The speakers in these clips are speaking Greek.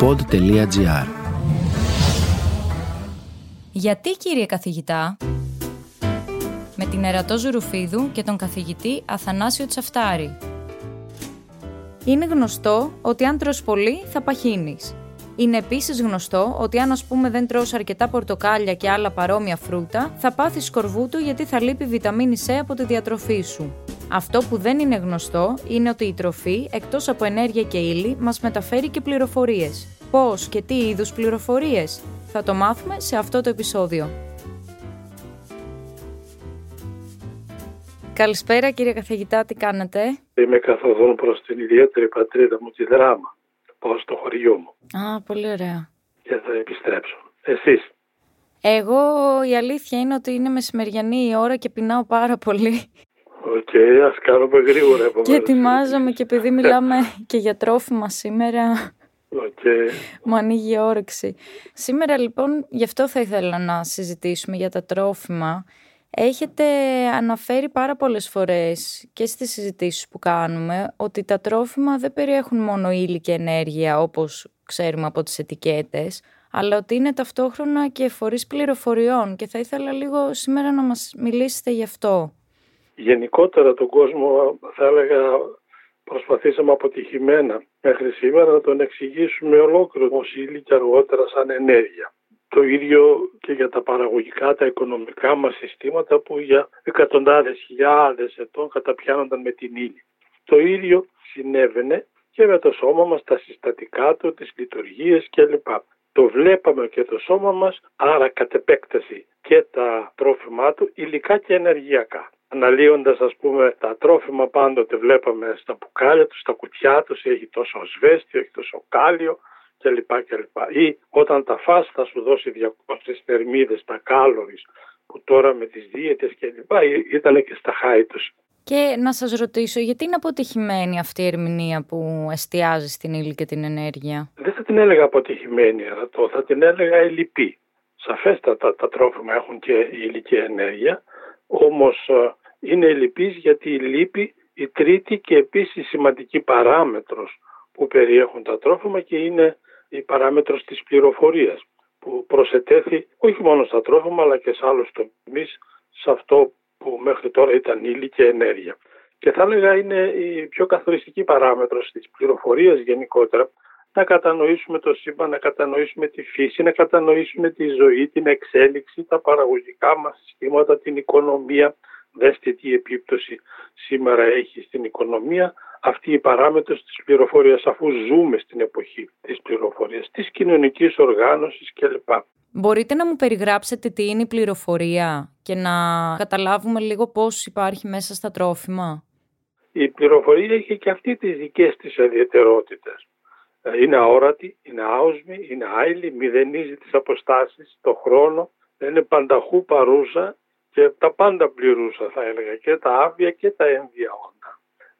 pod.gr Γιατί κύριε καθηγητά με την Ερατό Ζουρουφίδου και τον καθηγητή Αθανάσιο Τσαφτάρη. Είναι γνωστό ότι αν τρως πολύ θα παχύνεις. Είναι επίσης γνωστό ότι αν, ας πούμε, δεν τρως αρκετά πορτοκάλια και άλλα παρόμοια φρούτα, θα πάθεις σκορβούτου γιατί θα λείπει βιταμίνη C από τη διατροφή σου. Αυτό που δεν είναι γνωστό είναι ότι η τροφή, εκτός από ενέργεια και ύλη, μας μεταφέρει και πληροφορίες. Πώς και τι είδους πληροφορίες; Θα το μάθουμε σε αυτό το επεισόδιο. Καλησπέρα κύριε καθηγητά, τι κάνετε; Είμαι καθ' οδόν προς την ιδιαίτερη πατρίδα μου, τη Δράμα. Πάω στο χωριό μου. Α, πολύ ωραία. Και θα επιστρέψω. Εσείς; Εγώ η αλήθεια είναι ότι είναι μεσημεριανή η ώρα και πεινάω πάρα πολύ. OK, okay, ας κάνουμε γρήγορα Και ετοιμάζομαι και επειδή μιλάμε και για τρόφιμα σήμερα, okay. μου ανοίγει η όρεξη. Σήμερα λοιπόν, γι' αυτό θα ήθελα να συζητήσουμε για τα τρόφιμα. Έχετε αναφέρει πάρα πολλές φορές και στις συζητήσεις που κάνουμε ότι τα τρόφιμα δεν περιέχουν μόνο ύλη και ενέργεια όπως ξέρουμε από τις ετικέτες, αλλά ότι είναι ταυτόχρονα και φορείς πληροφοριών και θα ήθελα λίγο σήμερα να μας μιλήσετε γι' αυτό. Γενικότερα τον κόσμο θα έλεγα προσπαθήσαμε αποτυχημένα μέχρι σήμερα να τον εξηγήσουμε ολόκληρο ως ύλη και αργότερα σαν ενέργεια. Το ίδιο και για τα παραγωγικά, τα οικονομικά μας συστήματα που για εκατοντάδες χιλιάδες ετών καταπιάνονταν με την ύλη. Το ίδιο συνέβαινε και με το σώμα μας, τα συστατικά του, τις λειτουργίες κλπ. Το βλέπαμε και το σώμα μας, άρα κατ' επέκταση και τα τρόφιμά του υλικά και ενεργειακά. Αναλύοντας ας πούμε τα τρόφιμα πάντοτε βλέπαμε στα μπουκάλια τους, στα κουτιά τους, έχει τόσο σβέστη, έχει τόσο κάλιο κλπ. κλπ. Ή όταν τα φας θα σου δώσει 200 θερμίδες, τα κάλωρις που τώρα με τις δίαιτες κλπ. ήταν και στα χάη τους. Και να σας ρωτήσω, γιατί είναι αποτυχημένη αυτή η ερμηνεία που εστιάζει στην ύλη και την ενέργεια; Δεν θα την έλεγα αποτυχημένη, θα, θα την έλεγα ελλειπή. Σαφέστατα τα τρόφιμα έχουν και ύλη και ενέργεια, όμως ε, είναι ελλειπής γιατί η λύπη η τρίτη και επίσης σημαντική παράμετρος που περιέχουν τα τρόφιμα και είναι η παράμετρος της πληροφορίας που προσετέθη όχι μόνο στα τρόφιμα αλλά και σε άλλους τομείς σε αυτό που μέχρι τώρα ήταν ύλη και ενέργεια. Και θα έλεγα είναι η πιο καθοριστική παράμετρος της πληροφορίας γενικότερα να κατανοήσουμε το σύμπαν, να κατανοήσουμε τη φύση, να κατανοήσουμε τη ζωή, την εξέλιξη, τα παραγωγικά μας συστήματα, την οικονομία. Δέστε τι επίπτωση σήμερα έχει στην οικονομία αυτή η παράμετρος της πληροφορίας αφού ζούμε στην εποχή της πληροφορίας, της κοινωνικής οργάνωσης κλπ. Μπορείτε να μου περιγράψετε τι είναι η πληροφορία και να καταλάβουμε λίγο πώς υπάρχει μέσα στα τρόφιμα; Η πληροφορία έχει και αυτή τις δικές της ιδιαιτερότητες. Είναι αόρατη, είναι άοσμη, είναι άειλη, μηδενίζει τις αποστάσεις, το χρόνο, είναι πανταχού παρούσα και τα πάντα πληρούσα θα έλεγα και τα άβια και τα έμβια όντα.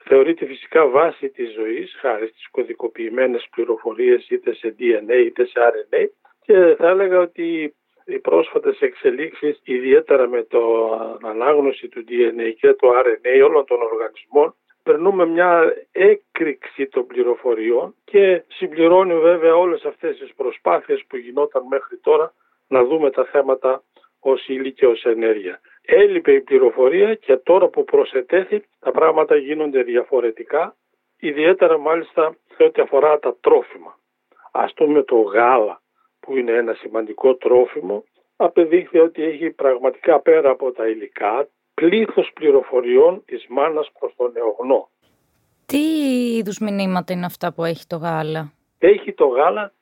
Θεωρείται φυσικά βάση της ζωής χάρη στις κωδικοποιημένες πληροφορίες είτε σε DNA είτε σε RNA και θα έλεγα ότι οι πρόσφατες εξελίξεις ιδιαίτερα με το ανάγνωση του DNA και το RNA όλων των οργανισμών περνούμε μια έκρηξη των πληροφοριών και συμπληρώνει βέβαια όλες αυτές τις προσπάθειες που γινόταν μέχρι τώρα να δούμε τα θέματα ως ύλη και ως ενέργεια. Έλειπε η πληροφορία και τώρα που προσετέθη τα πράγματα γίνονται διαφορετικά, ιδιαίτερα μάλιστα σε ό,τι αφορά τα τρόφιμα. Ας πούμε το γάλα που είναι ένα σημαντικό τρόφιμο, απεδείχθη ότι έχει πραγματικά πέρα από τα υλικά πλήθος πληροφοριών της μάνας προς τον νεογνώ. Τι είδους μηνύματα είναι αυτά που έχει το γάλα; Έχει το γάλα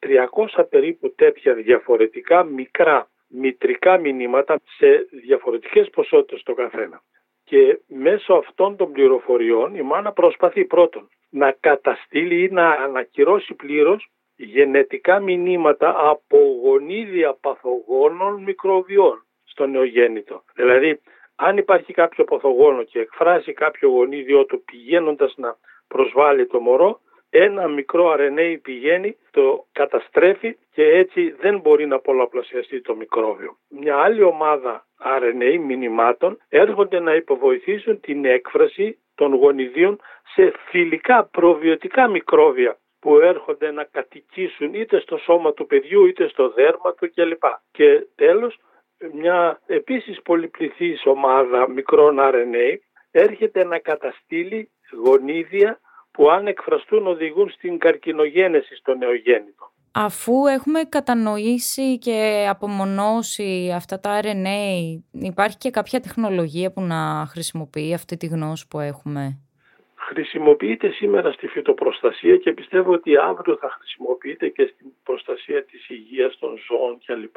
300 περίπου τέτοια διαφορετικά μικρά μητρικά μηνύματα σε διαφορετικές ποσότητες το καθένα. Και μέσω αυτών των πληροφοριών η μάνα προσπαθεί πρώτον να καταστήλει ή να ανακυρώσει πλήρως γενετικά μηνύματα από γονίδια παθογόνων μικροβιών στο νεογέννητο. Δηλαδή αν υπάρχει κάποιο παθογόνο και εκφράσει κάποιο γονίδιό του πηγαίνοντας να προσβάλλει το μωρό, ένα μικρό RNA πηγαίνει, το καταστρέφει και έτσι δεν μπορεί να πολλαπλασιαστεί το μικρόβιο. Μια άλλη ομάδα RNA μηνυμάτων έρχονται να υποβοηθήσουν την έκφραση των γονιδίων σε φιλικά προβιωτικά μικρόβια που έρχονται να κατοικήσουν είτε στο σώμα του παιδιού είτε στο δέρμα του κλπ. Και τέλος μια επίσης πολυπληθής ομάδα μικρών RNA έρχεται να καταστήλει γονίδια που αν εκφραστούν οδηγούν στην καρκινογένεση στο νεογέννητο. Αφού έχουμε κατανοήσει και απομονώσει αυτά τα RNA, υπάρχει και κάποια τεχνολογία που να χρησιμοποιεί αυτή τη γνώση που έχουμε; Χρησιμοποιείται σήμερα στη φυτοπροστασία και πιστεύω ότι αύριο θα χρησιμοποιείται και στην προστασία της υγείας των ζώων κλπ.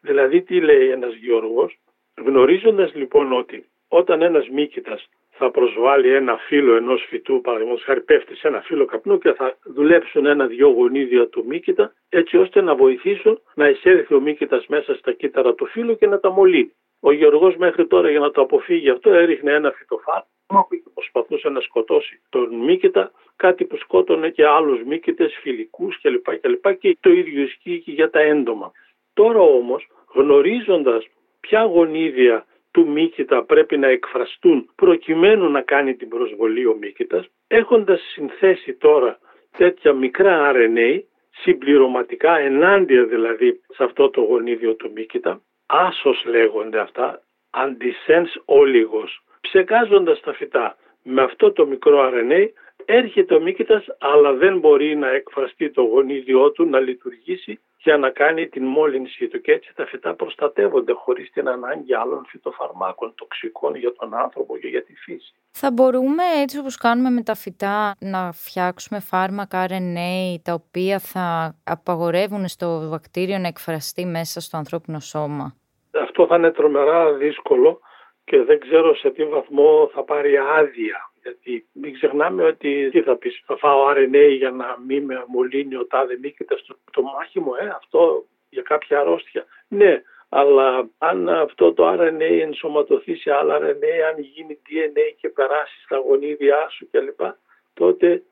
Δηλαδή τι λέει ένας γεωργός, γνωρίζοντας λοιπόν ότι όταν ένας μύκητας θα προσβάλλει ένα φύλλο ενός φυτού, παραδείγματος χάρη πέφτει σε ένα φύλλο καπνού και θα δουλέψουν ένα-δυο γονίδια του μύκητα, έτσι ώστε να βοηθήσουν να εισέλθει ο μύκητας μέσα στα κύτταρα του φύλλου και να τα μολύνει. Ο Γεωργό μέχρι τώρα για να το αποφύγει αυτό έριχνε ένα φυτοφάρμακο και προσπαθούσε να σκοτώσει τον μύκητα, κάτι που σκότωνε και άλλους μύκητες, φιλικούς κλπ. κλπ. Και το ίδιο ισχύει και για τα έντομα. Τώρα όμως, γνωρίζοντας ποια γονίδια του Μύκητα πρέπει να εκφραστούν προκειμένου να κάνει την προσβολή ο Μύκητας, έχοντας συνθέσει τώρα τέτοια μικρά RNA, συμπληρωματικά ενάντια δηλαδή σε αυτό το γονίδιο του Μύκητα, άσος λέγονται αυτά, αντισένς όλιγος, ψεκάζοντας τα φυτά με αυτό το μικρό RNA έρχεται ο Μύκητας αλλά δεν μπορεί να εκφραστεί το γονίδιό του να λειτουργήσει για να κάνει την μόλυνσή του και έτσι τα φυτά προστατεύονται χωρίς την ανάγκη άλλων φυτοφαρμάκων τοξικών για τον άνθρωπο και για τη φύση. Θα μπορούμε έτσι όπως κάνουμε με τα φυτά να φτιάξουμε φάρμακα RNA τα οποία θα απαγορεύουν στο βακτήριο να εκφραστεί μέσα στο ανθρώπινο σώμα; Αυτό θα είναι τρομερά δύσκολο και δεν ξέρω σε τι βαθμό θα πάρει άδεια γιατί μην ξεχνάμε ότι τι θα πεις, θα φάω RNA για να μην με μολύνει ο τάδε μήκητα στο το μάχη μου, ε, αυτό για κάποια αρρώστια. Ναι, αλλά αν αυτό το RNA ενσωματωθεί σε άλλα RNA, αν γίνει DNA και περάσεις στα γονίδια σου κλπ, τότε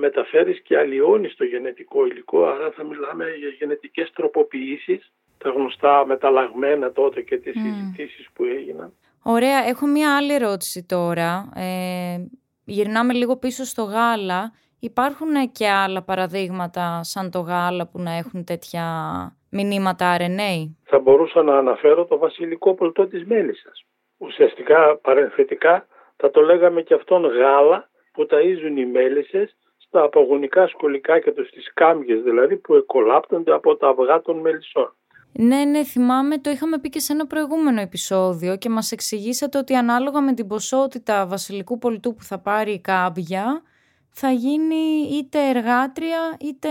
μεταφέρεις και αλλοιώνεις το γενετικό υλικό, άρα θα μιλάμε για γενετικές τροποποιήσεις, τα γνωστά μεταλλαγμένα τότε και τις mm. συζητήσεις που έγιναν. Ωραία. Έχω μία άλλη ερώτηση τώρα. Ε, γυρνάμε λίγο πίσω στο γάλα. Υπάρχουν και άλλα παραδείγματα σαν το γάλα που να έχουν τέτοια μηνύματα RNA. Θα μπορούσα να αναφέρω το βασιλικό πολτό της μέλισσας. Ουσιαστικά παρενθετικά θα το λέγαμε και αυτόν γάλα που ταΐζουν οι μέλισσες στα απογονικά σκολικά και στις κάμιες δηλαδή που εκολάπτονται από τα αυγά των μελισσών. Ναι, ναι, θυμάμαι, το είχαμε πει και σε ένα προηγούμενο επεισόδιο και μας εξηγήσατε ότι ανάλογα με την ποσότητα βασιλικού πολιτού που θα πάρει η κάμπια, θα γίνει είτε εργάτρια είτε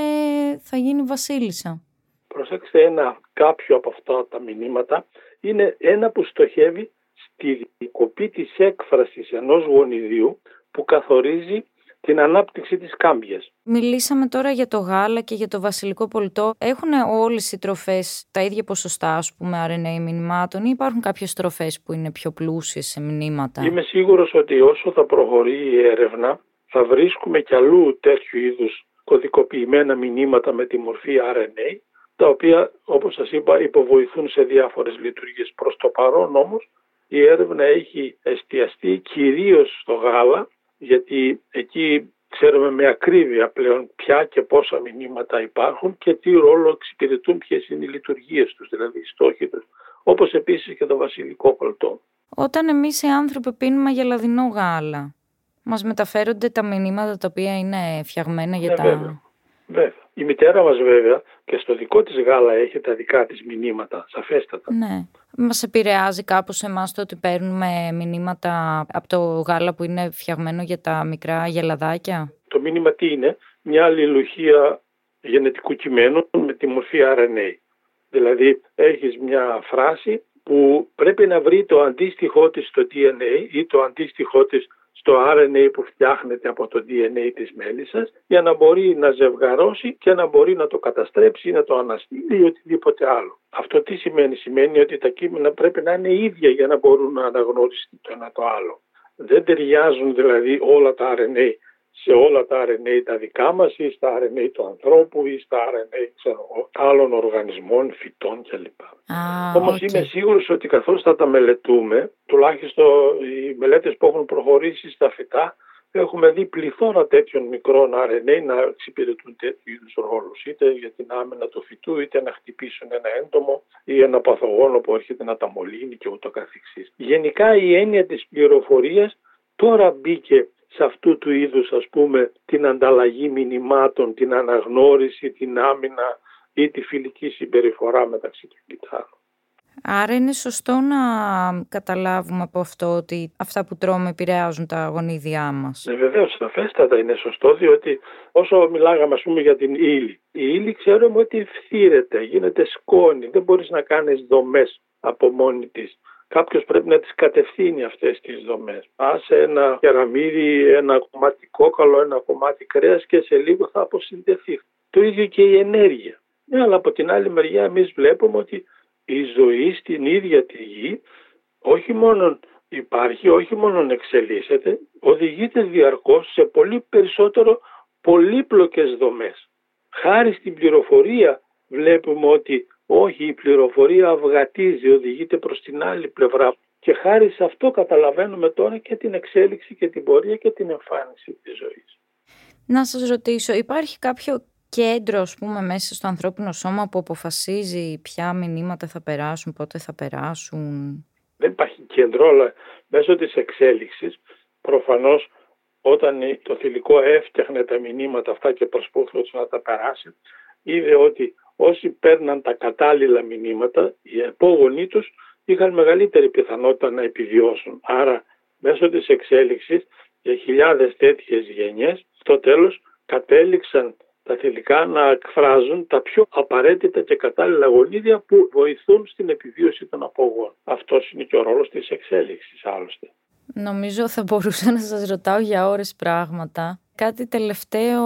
θα γίνει βασίλισσα. Προσέξτε ένα κάποιο από αυτά τα μηνύματα είναι ένα που στοχεύει στη κοπή της έκφρασης ενός γονιδίου που καθορίζει την ανάπτυξη της κάμπιας. Μιλήσαμε τώρα για το γάλα και για το βασιλικό πολιτό. Έχουν όλες οι τροφές τα ίδια ποσοστά, ας πούμε, RNA μηνυμάτων ή υπάρχουν κάποιες τροφές που είναι πιο πλούσιες σε μηνύματα. Είμαι σίγουρος ότι όσο θα προχωρεί η έρευνα θα βρίσκουμε κι αλλού τέτοιου είδους κωδικοποιημένα μηνύματα με τη μορφή RNA τα οποία όπως σας είπα υποβοηθούν σε διάφορες λειτουργίες. Προς το παρόν όμως η έρευνα έχει εστιαστεί κυρίως στο γάλα γιατί εκεί ξέρουμε με ακρίβεια πλέον ποια και πόσα μηνύματα υπάρχουν και τι ρόλο εξυπηρετούν, ποιες είναι οι λειτουργίες τους, δηλαδή οι στόχοι τους. Όπως επίσης και το βασιλικό κολτό. Όταν εμείς οι άνθρωποι πίνουμε γελαδινό γάλα, μας μεταφέρονται τα μηνύματα τα οποία είναι φτιαγμένα για ναι, τα. Βέβαια. βέβαια. Η μητέρα μας βέβαια και στο δικό της γάλα έχει τα δικά της μηνύματα, σαφέστατα. Ναι. Μας επηρεάζει κάπως εμάς το ότι παίρνουμε μηνύματα από το γάλα που είναι φτιαγμένο για τα μικρά γελαδάκια; Το μήνυμα τι είναι, μια αλληλουχία γενετικού κειμένου με τη μορφή RNA. Δηλαδή έχεις μια φράση που πρέπει να βρει το αντίστοιχό της στο DNA ή το αντίστοιχό της στο RNA που φτιάχνεται από το DNA της μέλισσας για να μπορεί να ζευγαρώσει και να μπορεί να το καταστρέψει ή να το αναστείλει ή οτιδήποτε άλλο. Αυτό τι σημαίνει, σημαίνει ότι τα κείμενα πρέπει να είναι ίδια για να μπορούν να αναγνωριστεί το ένα το άλλο. Δεν ταιριάζουν δηλαδή όλα τα RNA σε όλα τα RNA τα δικά μας ή στα RNA του ανθρώπου ή στα RNA ξέρω, άλλων οργανισμών, φυτών κλπ. Ah, Όμως okay. είμαι σίγουρος ότι καθώς θα τα μελετούμε, τουλάχιστον οι μελέτες που έχουν προχωρήσει στα φυτά, Έχουμε δει πληθώρα τέτοιων μικρών RNA να εξυπηρετούν τέτοιου είδους ρόλους, είτε για την άμυνα του φυτού, είτε να χτυπήσουν ένα έντομο ή ένα παθογόνο που έρχεται να τα μολύνει και ούτω καθεξής. Γενικά η έννοια της πληροφορίας τώρα μπήκε σε αυτού του είδους ας πούμε την ανταλλαγή μηνυμάτων, την αναγνώριση, την άμυνα ή τη φιλική συμπεριφορά μεταξύ των κυτάρων. Άρα είναι σωστό να καταλάβουμε από αυτό ότι αυτά που τρώμε επηρεάζουν τα γονίδια μας. Ναι, Βεβαίως, σαφέστατα είναι σωστό, διότι όσο μιλάγαμε ας πούμε για την ύλη, η ύλη ξέρουμε ότι φθήρεται, γίνεται σκόνη, δεν μπορείς να κάνεις δομές από μόνη της. Κάποιος πρέπει να τις κατευθύνει αυτές τις δομές. Άσε ένα κεραμίδι, ένα κομμάτι κόκαλο, ένα κομμάτι κρέας και σε λίγο θα αποσυνδεθεί. Το ίδιο και η ενέργεια. Ναι, αλλά από την άλλη μεριά εμείς βλέπουμε ότι η ζωή στην ίδια τη γη όχι μόνο υπάρχει, όχι μόνο εξελίσσεται, οδηγείται διαρκώς σε πολύ περισσότερο πολύπλοκες δομές. Χάρη στην πληροφορία βλέπουμε ότι όχι η πληροφορία αυγατίζει, οδηγείται προς την άλλη πλευρά και χάρη σε αυτό καταλαβαίνουμε τώρα και την εξέλιξη και την πορεία και την εμφάνιση της ζωής. Να σας ρωτήσω, υπάρχει κάποιο κέντρο, ας πούμε, μέσα στο ανθρώπινο σώμα που αποφασίζει ποια μηνύματα θα περάσουν, πότε θα περάσουν; Δεν υπάρχει κέντρο, αλλά μέσω της εξέλιξης προφανώς όταν το θηλυκό έφτιαχνε τα μηνύματα αυτά και προσπαθούσε να τα περάσει, είδε ότι όσοι παίρναν τα κατάλληλα μηνύματα, οι επόγονοί τους είχαν μεγαλύτερη πιθανότητα να επιβιώσουν. Άρα μέσω της εξέλιξης για χιλιάδες τέτοιες γενιές, στο τέλος κατέληξαν τα θηλυκά να εκφράζουν τα πιο απαραίτητα και κατάλληλα γονίδια που βοηθούν στην επιβίωση των απογών. Αυτός είναι και ο ρόλος της εξέλιξης άλλωστε. Νομίζω θα μπορούσα να σας ρωτάω για ώρες πράγματα. Κάτι τελευταίο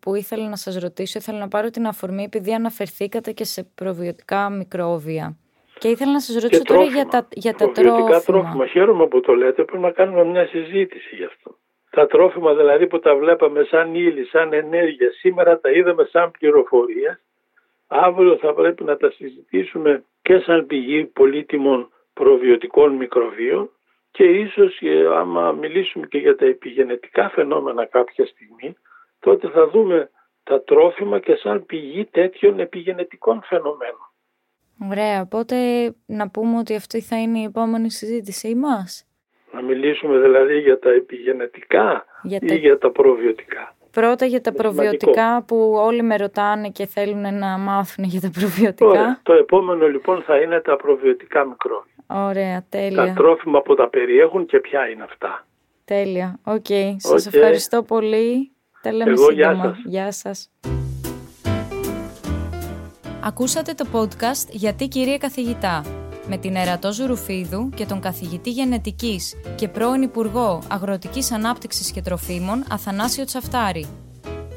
που ήθελα να σας ρωτήσω, ήθελα να πάρω την αφορμή επειδή αναφερθήκατε και σε προβιωτικά μικρόβια. Και ήθελα να σας ρωτήσω τώρα για τα, για τα τρόφιμα. τρόφιμα. Χαίρομαι που το λέτε, πρέπει να κάνουμε μια συζήτηση γι' αυτό. Τα τρόφιμα δηλαδή που τα βλέπαμε σαν ύλη, σαν ενέργεια, σήμερα τα είδαμε σαν πληροφορία. Αύριο θα πρέπει να τα συζητήσουμε και σαν πηγή πολύτιμων προβιωτικών μικροβίων και ίσως ε, άμα μιλήσουμε και για τα επιγενετικά φαινόμενα κάποια στιγμή τότε θα δούμε τα τρόφιμα και σαν πηγή τέτοιων επιγενετικών φαινομένων. Ωραία, οπότε να πούμε ότι αυτή θα είναι η επόμενη συζήτησή μας; Να μιλήσουμε δηλαδή για τα επιγενετικά ή για τα προβιωτικά. Πρώτα για τα προβιωτικά που όλοι με ρωτάνε και θέλουν να μάθουν για τα προβιωτικά. Ωραία. Το επόμενο λοιπόν θα είναι τα προβιωτικά μικρόβια. Ωραία, τέλεια. Τα τρόφιμα που τα περιέχουν και ποια είναι αυτά. Τέλεια, OK. Okay. Σας ευχαριστώ πολύ. Τα λέμε Εγώ, σύντομα. Γεια σας. Γεια σας. Ακούσατε το podcast «Γιατί κυρία καθηγητά» με την Ερατό Ζουρουφίδου και τον καθηγητή γενετικής και πρώην Υπουργό Αγροτικής Ανάπτυξης και Τροφίμων Αθανάσιο Τσαφτάρη.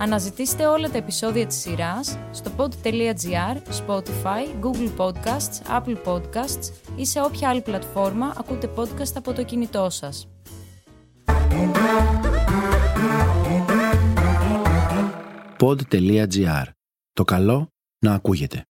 Αναζητήστε όλα τα επεισόδια της σειράς στο pod.gr, Spotify, Google Podcasts, Apple Podcasts ή σε όποια άλλη πλατφόρμα ακούτε podcast από το κινητό σας. pod.gr. Το καλό να ακούγεται.